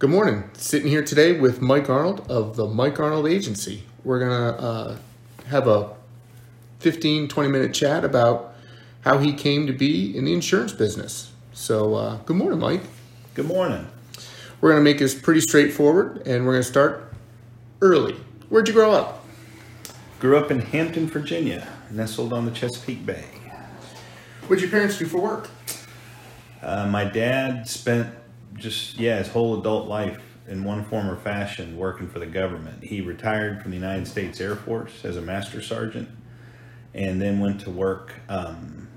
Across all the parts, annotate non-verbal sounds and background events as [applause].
Good morning. Sitting here today with Mike Arnold of the Mike Arnold Agency. We're going to uh, have a 15, 20 minute chat about how he came to be in the insurance business. So, uh, good morning, Mike. Good morning. We're going to make this pretty straightforward and we're going to start early. Where'd you grow up? Grew up in Hampton, Virginia, nestled on the Chesapeake Bay. What'd your parents do for work? Uh, my dad spent just, yeah, his whole adult life in one form or fashion working for the government. He retired from the United States Air Force as a master sergeant and then went to work um,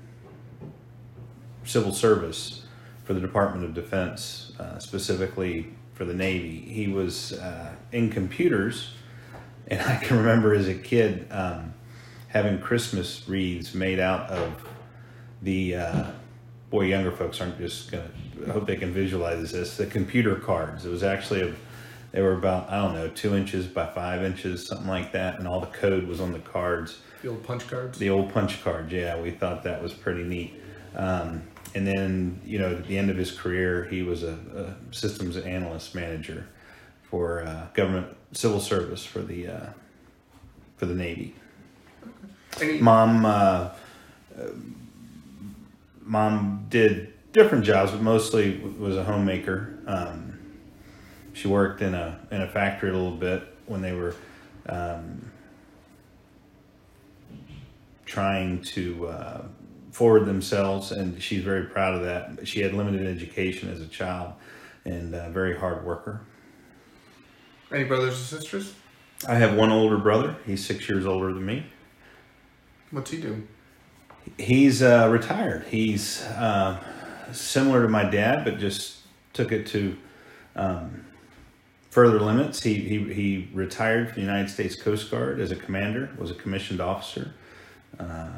civil service for the Department of Defense, uh, specifically for the Navy. He was uh, in computers, and [laughs] I can remember as a kid um, having Christmas wreaths made out of the uh, boy, younger folks aren't just gonna. I hope they can visualize this. The computer cards. It was actually a. They were about I don't know two inches by five inches, something like that, and all the code was on the cards. The old punch cards? The old punch cards. Yeah, we thought that was pretty neat. Um, and then you know at the end of his career, he was a, a systems analyst manager for uh, government civil service for the uh, for the Navy. Mom. Uh, mom did different jobs, but mostly was a homemaker. Um, she worked in a in a factory a little bit when they were um, trying to uh, forward themselves, and she's very proud of that. She had limited education as a child, and a very hard worker. any brothers or sisters? I have one older brother. He's six years older than me. What's he do? He's uh, retired. He's uh, similar to my dad, but just took it to um, further limits. He, he, he retired from the United States Coast Guard as a commander, was a commissioned officer. Uh,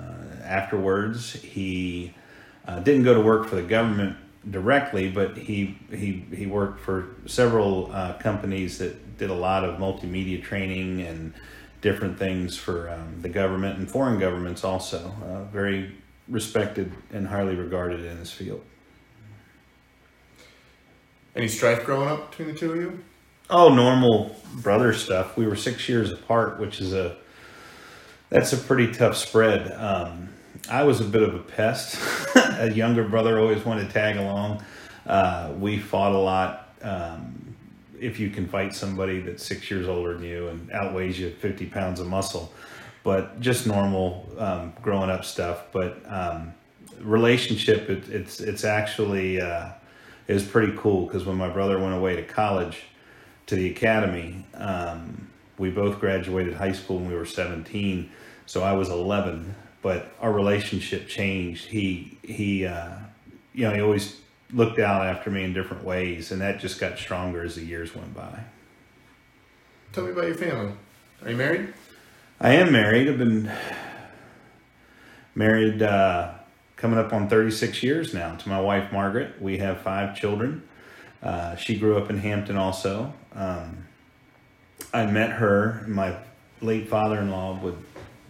afterwards, he uh, didn't go to work for the government directly, but he, he, he worked for several uh, companies that did a lot of multimedia training and different things for um, the government and foreign governments also. Uh, very respected and highly regarded in this field. Any strife growing up between the two of you? Oh, normal brother stuff. We were six years apart, which is a that's a pretty tough spread. Um, I was a bit of a pest. [laughs] a younger brother always wanted to tag along. Uh, we fought a lot. Um, if you can fight somebody that's six years older than you and outweighs you 50 pounds of muscle, but just normal um, growing up stuff. But um, relationship, it, it's it's actually uh, is pretty cool because when my brother went away to college to the academy, um, we both graduated high school when we were 17. So I was 11, but our relationship changed. He he uh, you know he always looked out after me in different ways, and that just got stronger as the years went by. Tell me about your family. Are you married? I am married. I've been married uh, coming up on 36 years now to my wife Margaret. We have five children. Uh, she grew up in Hampton also. Um, I met her. My late father-in-law would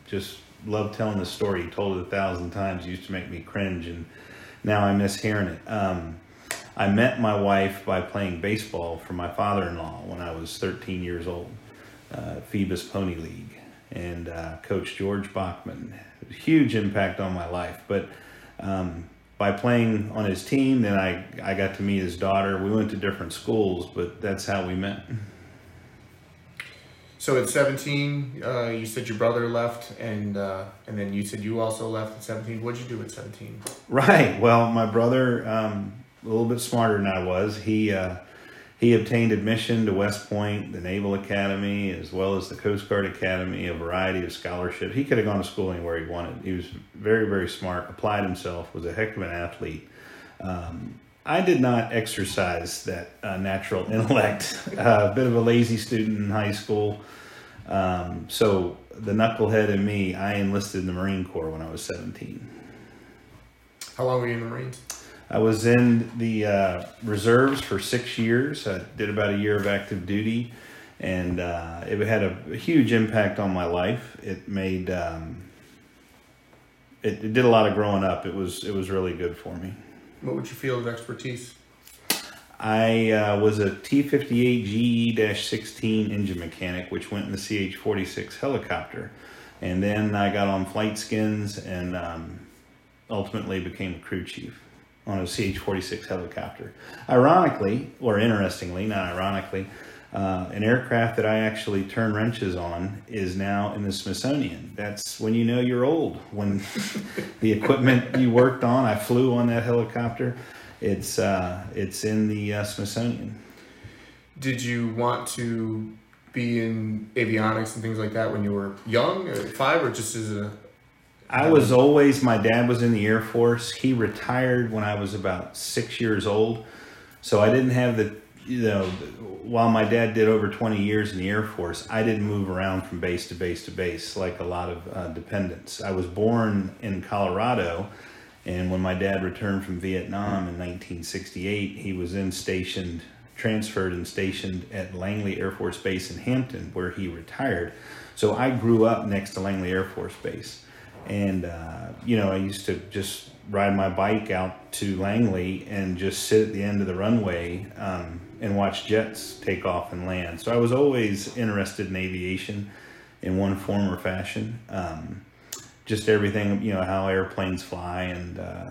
just love telling the story. He told it a thousand times. It used to make me cringe, and now I miss hearing it. Um, I met my wife by playing baseball for my father-in-law when I was 13 years old, uh, Phoebus Pony League, and uh, Coach George Bachman. Huge impact on my life, but um, by playing on his team, then I, I got to meet his daughter. We went to different schools, but that's how we met. So at 17, uh, you said your brother left, and uh, and then you said you also left at 17. What'd you do at 17? Right. Well, my brother, um, a little bit smarter than I was, he uh, he obtained admission to West Point, the Naval Academy, as well as the Coast Guard Academy, a variety of scholarships. He could have gone to school anywhere he wanted. He was very, very smart, applied himself, was a heck of an athlete. Um, I did not exercise that uh, natural [laughs] intellect. Uh, a bit of a lazy student in high school. Um, so the knucklehead in me, I enlisted in the Marine Corps when I was 17. How long were you in the Marines? I was in the uh, reserves for six years. I did about a year of active duty, and uh, it had a, a huge impact on my life. It made um, it, it did a lot of growing up. It was it was really good for me. What would you feel of expertise? I uh, was a T 58 GE 16 engine mechanic, which went in the CH 46 helicopter. And then I got on flight skins and um, ultimately became a crew chief on a CH 46 helicopter. Ironically, or interestingly, not ironically, uh, an aircraft that I actually turn wrenches on is now in the Smithsonian. That's when you know you're old. When [laughs] the equipment you worked on, I flew on that helicopter. It's uh, it's in the uh, Smithsonian. Did you want to be in avionics and things like that when you were young, or five, or just as a? I was always. My dad was in the Air Force. He retired when I was about six years old, so I didn't have the you know, while my dad did over 20 years in the Air Force, I didn't move around from base to base to base like a lot of uh, dependents. I was born in Colorado, and when my dad returned from Vietnam in 1968, he was then stationed, transferred and stationed at Langley Air Force Base in Hampton, where he retired. So I grew up next to Langley Air Force Base. And, uh, you know, I used to just ride my bike out to Langley and just sit at the end of the runway um, and watch jets take off and land. So I was always interested in aviation in one form or fashion. Um, just everything, you know, how airplanes fly. And uh,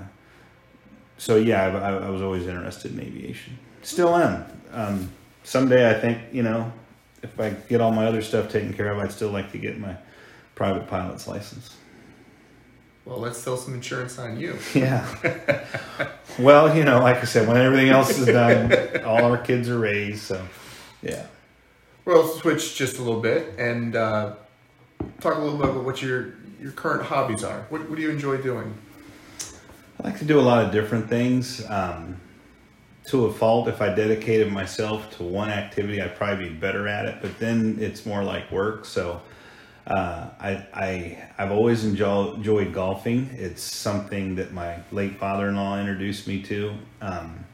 so, yeah, I, I, was always interested in aviation. Still am. Um, someday I think, you know, if I get all my other stuff taken care of, I'd still like to get my private pilot's license. Well, let's sell some insurance on you. [laughs] Yeah. well, you know, like I said, when everything else is done, [laughs] all our kids are raised. So, yeah. Well, switch just a little bit and uh, talk a little bit about what your your current hobbies are. What, what do you enjoy doing? I like to do a lot of different things. Um, to a fault, if I dedicated myself to one activity, I'd probably be better at it. But then it's more like work. So uh, I, I, I've always enjoy, enjoyed golfing. It's something that my late father-in-law introduced me to, um,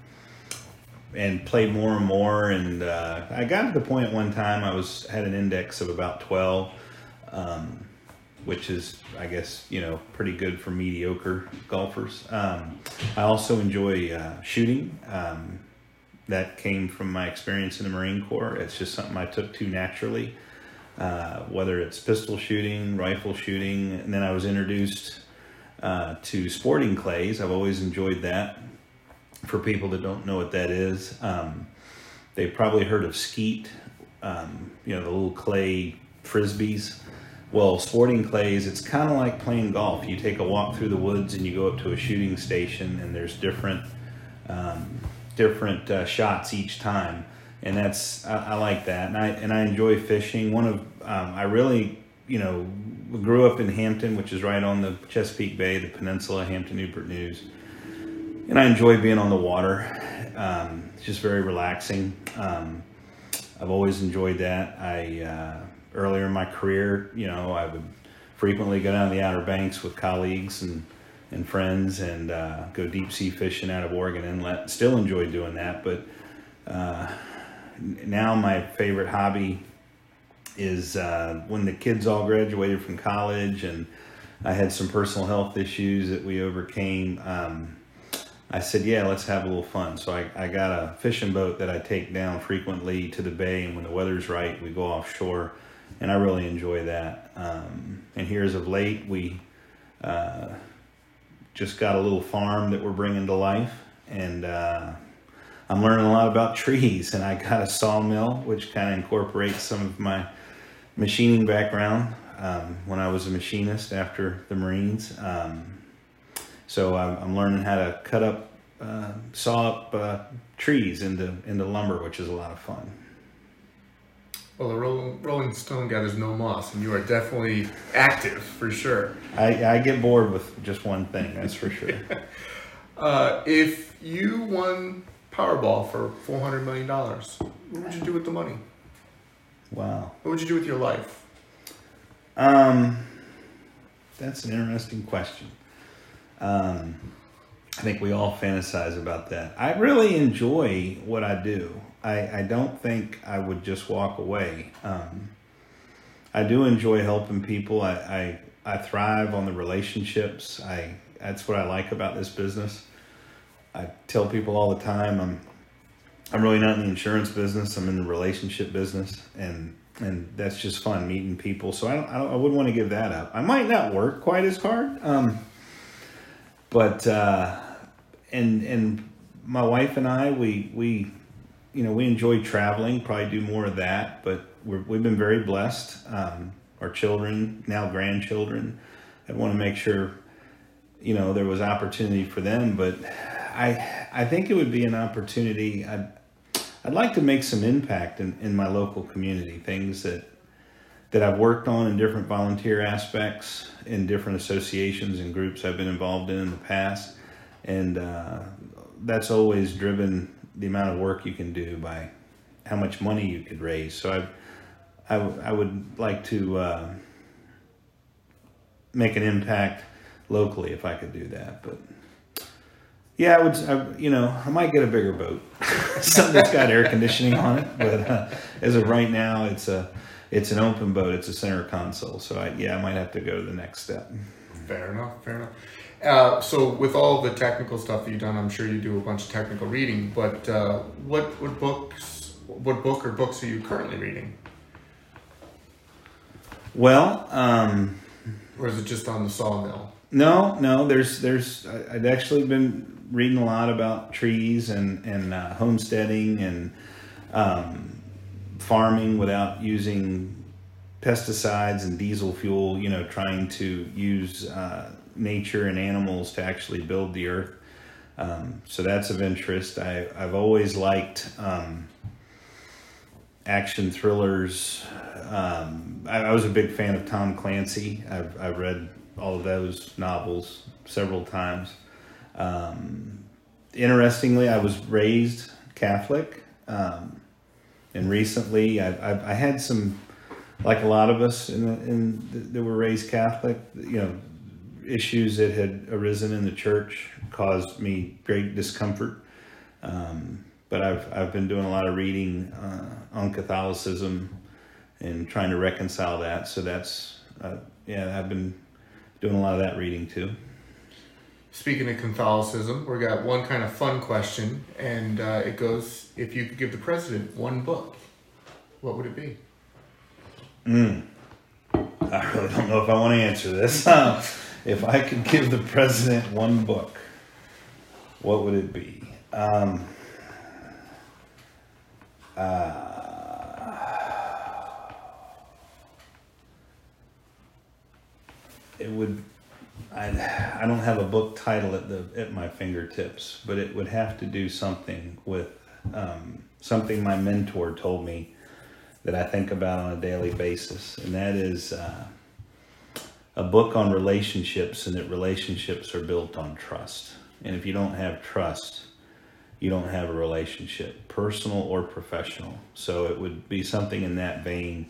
and played more and more. And uh, I got to the point one time I was had an index of about twelve, um, which is, I guess, you know, pretty good for mediocre golfers. Um, I also enjoy uh, shooting. Um, that came from my experience in the Marine Corps. It's just something I took to naturally. Uh, whether it's pistol shooting, rifle shooting, and then I was introduced uh, to sporting clays. I've always enjoyed that. For people that don't know what that is, um, they've probably heard of skeet, um, you know, the little clay frisbees. Well, sporting clays, it's kind of like playing golf. You take a walk through the woods and you go up to a shooting station, and there's different um, different uh, shots each time and that's I, I, like that, and I and I enjoy fishing. One of um, I really you know grew up in Hampton, which is right on the Chesapeake Bay, the peninsula, Hampton Newport News, and I enjoy being on the water. Um, it's just very relaxing. Um, I've always enjoyed that. I uh, earlier in my career, you know, I would frequently go down the Outer Banks with colleagues and and friends and uh, go deep sea fishing out of Oregon Inlet. Still enjoy doing that, but uh, now my favorite hobby is uh, when the kids all graduated from college and I had some personal health issues that we overcame. Um, I said, yeah, let's have a little fun. So I, I got a fishing boat that I take down frequently to the bay, and when the weather's right, we go offshore, and I really enjoy that. Um, and here, as of late, we uh, just got a little farm that we're bringing to life, and uh, I'm learning a lot about trees, and I got a sawmill, which kind of incorporates some of my machining background um, when I was a machinist after the Marines. Um, so I'm, I'm, learning how to cut up, uh, saw up uh, trees into into lumber, which is a lot of fun. Well, the Rolling Stone gathers no moss, and you are definitely active for sure. I, I get bored with just one thing, that's for sure. [laughs] uh, if you won Powerball for four hundred million dollars. What would you do with the money? Wow. What would you do with your life? Um, that's an interesting question. Um, I think we all fantasize about that. I really enjoy what I do. I, I don't think I would just walk away. Um, I do enjoy helping people. I, I, I thrive on the relationships. I that's what I like about this business. I tell people all the time I'm I'm really not in the insurance business. I'm in the relationship business, and and that's just fun meeting people. So I don't, I, don't, I wouldn't want to give that up. I might not work quite as hard, um, but uh, and and my wife and I we we you know we enjoy traveling. Probably do more of that, but we're, we've been very blessed. Um, our children now grandchildren. I want to make sure you know there was opportunity for them, but I I think it would be an opportunity. I'd, I'd like to make some impact in, in my local community, things that that I've worked on in different volunteer aspects in different associations and groups I've been involved in in the past, and uh, that's always driven the amount of work you can do by how much money you could raise. So I, I, I would like to uh, make an impact locally if I could do that, but. Yeah, I would. I, you know, I might get a bigger boat, [laughs] something that's got air conditioning on it. But uh, as of right now, it's a it's an open boat. It's a center console. So I, yeah, I might have to go to the next step. Fair enough. Fair enough. Uh, so with all the technical stuff that you've done, I'm sure you do a bunch of technical reading. But uh, what what books, what book or books are you currently reading? Well, um, or is it just on the sawmill? No, no. There's there's I've actually been reading a lot about trees and and uh, homesteading and um, farming without using pesticides and diesel fuel. You know, trying to use uh, nature and animals to actually build the earth. Um, so that's of interest. I I've always liked um, action thrillers. Um, I, I was a big fan of Tom Clancy. I've I've read all of those novels several times. Um, interestingly, I was raised Catholic, um, and recently I, I, I, had some, like a lot of us in, in that were raised Catholic, you know, issues that had arisen in the church caused me great discomfort. Um, but I've I've been doing a lot of reading uh, on Catholicism and trying to reconcile that. So that's uh, yeah, I've been doing a lot of that reading too. Speaking of Catholicism, we got one kind of fun question, and uh, it goes: If you could give the president one book, what would it be? Mm. I really don't know if I want to answer this. [laughs] If I could give the president one book, what would it be? Um, uh, it would I, I don't have a book title at the at my fingertips, but it would have to do something with um, something my mentor told me that I think about on a daily basis, and that is uh, a book on relationships, and that relationships are built on trust. And if you don't have trust, you don't have a relationship, personal or professional. So it would be something in that vein.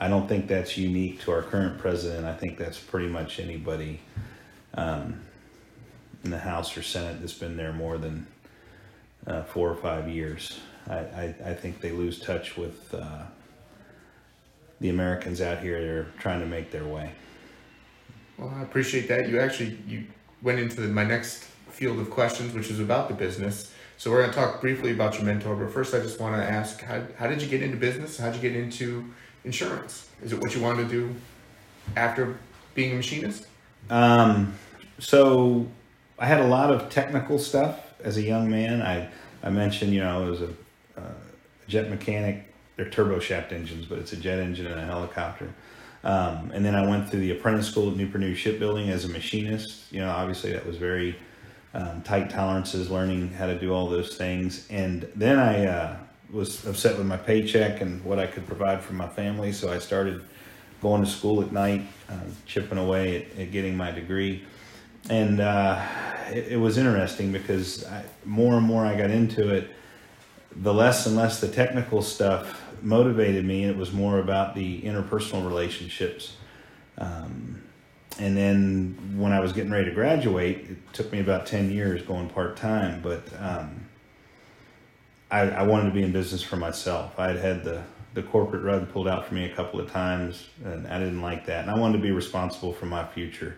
I don't think that's unique to our current president. I think that's pretty much anybody um, in the House or Senate that's been there more than uh, four or five years. I, I, I, think they lose touch with uh, the Americans out here that are trying to make their way. Well, I appreciate that. You actually you went into the, my next field of questions, which is about the business. So we're going to talk briefly about your mentor, but first I just want to ask, how, how did you get into business? How did you get into insurance? Is it what you wanted to do after being a machinist? Um, so I had a lot of technical stuff as a young man. I, I mentioned, you know, I was a, uh, jet mechanic. They're turbo shaft engines, but it's a jet engine and a helicopter. Um, and then I went through the apprentice school at Newport Shipbuilding as a machinist. You know, obviously that was very um, tight tolerances, learning how to do all those things. And then I uh, was upset with my paycheck and what I could provide for my family, so I started going to school at night, uh, chipping away at, at, getting my degree. And uh, it, it, was interesting because I, more and more I got into it, the less and less the technical stuff motivated me, and it was more about the interpersonal relationships. Um, and then when I was getting ready to graduate, it took me about 10 years going part time, but um, I, I wanted to be in business for myself. I had had the the corporate rug pulled out for me a couple of times, and I didn't like that. And I wanted to be responsible for my future.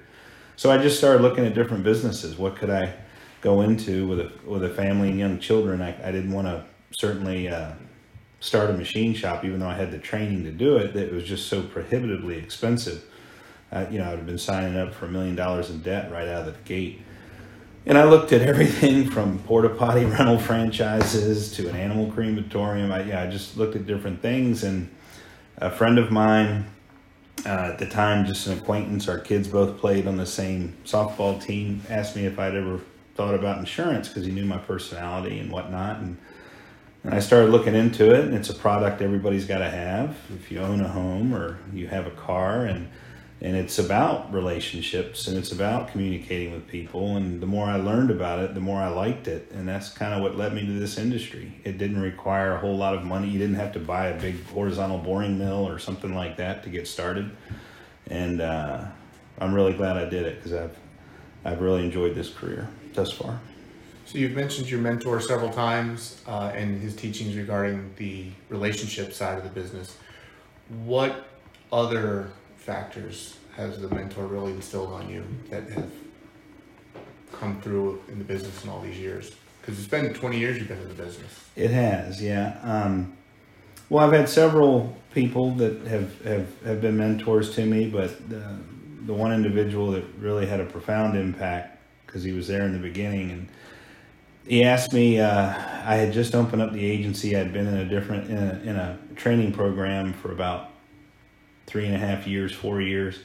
So I just started looking at different businesses. What could I go into with a with a family and young children? I, I didn't want to certainly uh, start a machine shop, even though I had the training to do it, that it was just so prohibitively expensive. Uh, you know, I'd have been signing up for a million dollars in debt right out of the gate. And I looked at [laughs] everything from porta potty [laughs] rental franchises to an animal crematorium. I, yeah, I just looked at different things. And a friend of mine, uh, at the time, just an acquaintance, our kids both played on the same softball team, asked me if I'd ever thought about insurance because he knew my personality and whatnot. And, and I started looking into it, and it's a product everybody's got to have if you own a home or you have a car. And and it's about relationships and it's about communicating with people and the more i learned about it the more i liked it and that's kind of what led me to this industry. It didn't require a whole lot of money. You didn't have to buy a big horizontal boring mill or something like that to get started. And uh, i'm really glad i did it because i've i've really enjoyed this career thus far. So you've mentioned your mentor several times uh, and his teachings regarding the relationship side of the business. What other factors has the mentor really instilled on you that have come through in the business in all these years? Because it's been 20 years you've been in the business. It has, yeah. Um, well, I've had several people that have, have, have been mentors to me, but the, the one individual that really had a profound impact because he was there in the beginning and he asked me uh, i had just opened up the agency i'd been in a different in a, in a training program for about three and a half years, four years.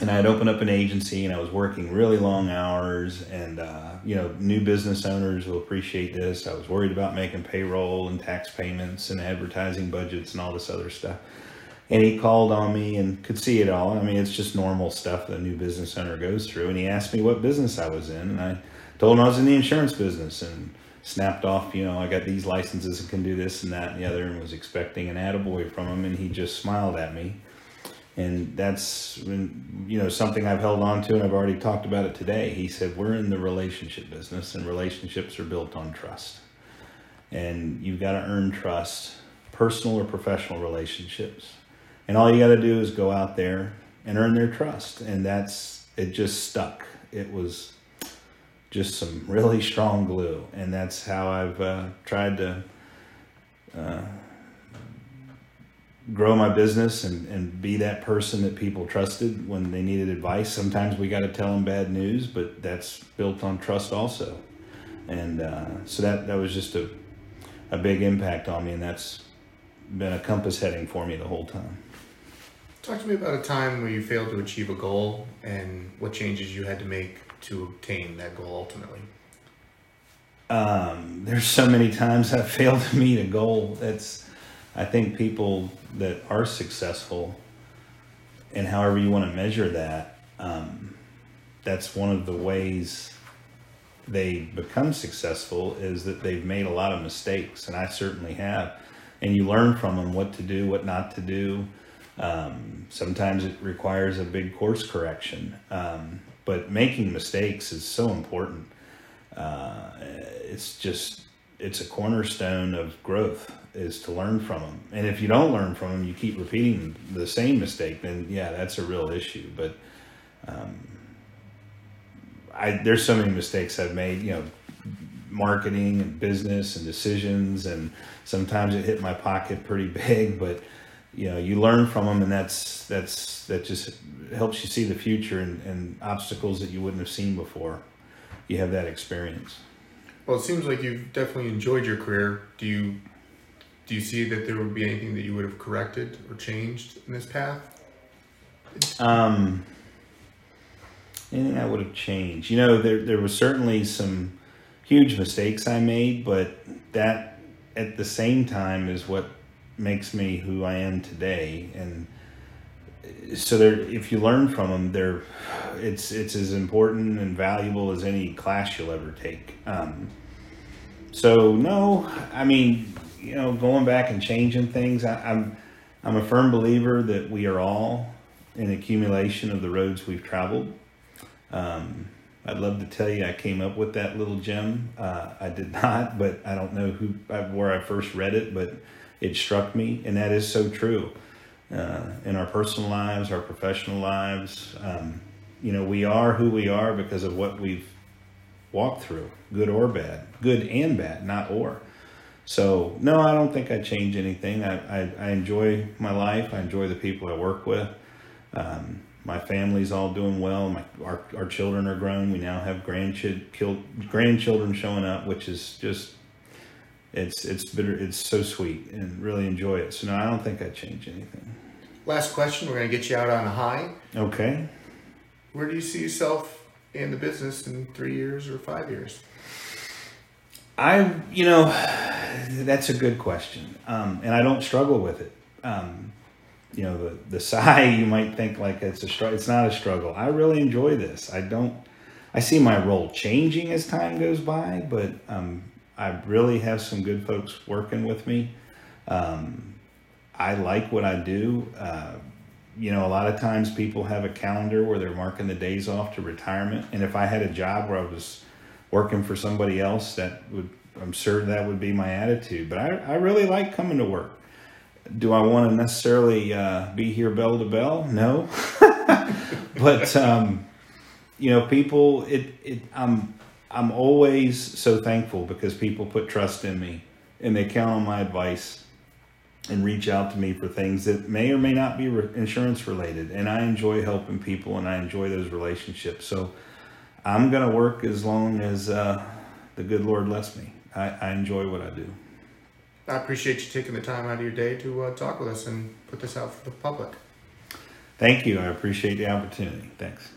And I had opened up an agency and I was working really long hours. And, uh, you know, new business owners will appreciate this. I was worried about making payroll and tax payments and advertising budgets and all this other stuff. And he called on me and could see it all. I mean, it's just normal stuff that a new business owner goes through. And he asked me what business I was in. And I told him I was in the insurance business. And snapped off, you know, I got these licenses and can do this and that and the other, and was expecting an attaboy from him, and he just smiled at me. And that's, you know, something I've held on to, and I've already talked about it today. He said, We're in the relationship business, and relationships are built on trust. And you've got to earn trust, personal or professional relationships. And all you got to do is go out there and earn their trust. And that's, it just stuck. It was, just some really strong glue, and that's how I've uh, tried to uh, grow my business and, and be that person that people trusted when they needed advice. Sometimes we got to tell them bad news, but that's built on trust also, and uh, so that that was just a a big impact on me, and that's been a compass heading for me the whole time. Talk to me about a time where you failed to achieve a goal and what changes you had to make to obtain that goal ultimately? Um, there's so many times I've [laughs] failed to meet a goal. That's, I think people that are successful, and however you want to measure that, um, that's one of the ways they become successful is that they've made a lot of mistakes, and I certainly have. And you learn from them what to do, what not to do. Um, sometimes it requires a big course correction. Um, but making mistakes is so important. Uh, it's just it's a cornerstone of growth is to learn from them. And if you don't learn from them, you keep repeating the same mistake, then yeah, that's a real issue. But um, I there's so many mistakes I've made. You know, marketing and business and decisions, and sometimes it hit my pocket pretty [laughs] big, but you know you learn from them and that's that's that just helps you see the future and, and obstacles that you wouldn't have seen before. You have that experience. Well it seems like you've definitely enjoyed your career. Do you do you see that there would be anything that you would have corrected or changed in this path? Um anything i would have changed? You know there there was certainly some huge mistakes i made but that at the same time is what makes me who I am today. And so there, if you learn from them, they're, it's, it's as important and valuable as any class you'll ever take. Um, so no, I mean, you know, going back and changing things, I, I'm, I'm a firm believer that we are all an accumulation of the roads we've traveled. Um, I'd love to tell you I came up with that little gem. Uh, I did [laughs] not, but I don't know who where I first read it, but it struck me, and that is so true. Uh, in our personal lives, our professional lives, um, you know, we are who we are because of what we've walked through, good or bad, good and bad, not or. So no, I don't think I change anything. I, I, I enjoy my life. I enjoy the people I work with. Um, my family's all doing well. My our, our children are grown. We now have grandchildren grandchildren showing up, which is just it's it's bitter. It's so sweet and really enjoy it. So no, I don't think I change anything. Last question. We're going to get you out on a high. Okay. Where do you see yourself in the business in three years or five years? I, you know, that's a good question, um, and I don't struggle with it. Um, you know, the the sigh you might think like it's a struggle. It's not a struggle. I really enjoy this. I don't. I see my role changing as time goes by, but um, I really have some good folks working with me. Um, I like what I do. Uh, you know, a lot of times people have a calendar where they're marking the days off to retirement, and if I had a job where I was working for somebody else, that would I'm sure that would be my attitude. But I, I really like coming to work. Do I want to necessarily uh, be here bell to bell? No, [laughs] but um, you know, people. It, it I'm I'm always so thankful because people put trust in me and they count on my advice and reach out to me for things that may or may not be re- insurance related. And I enjoy helping people and I enjoy those relationships. So I'm going to work as long as uh, the good Lord lets me. I, I, enjoy what I do. I appreciate you taking the time out of your day to uh, talk with us and put this out for the public. Thank you. I appreciate the opportunity. Thanks.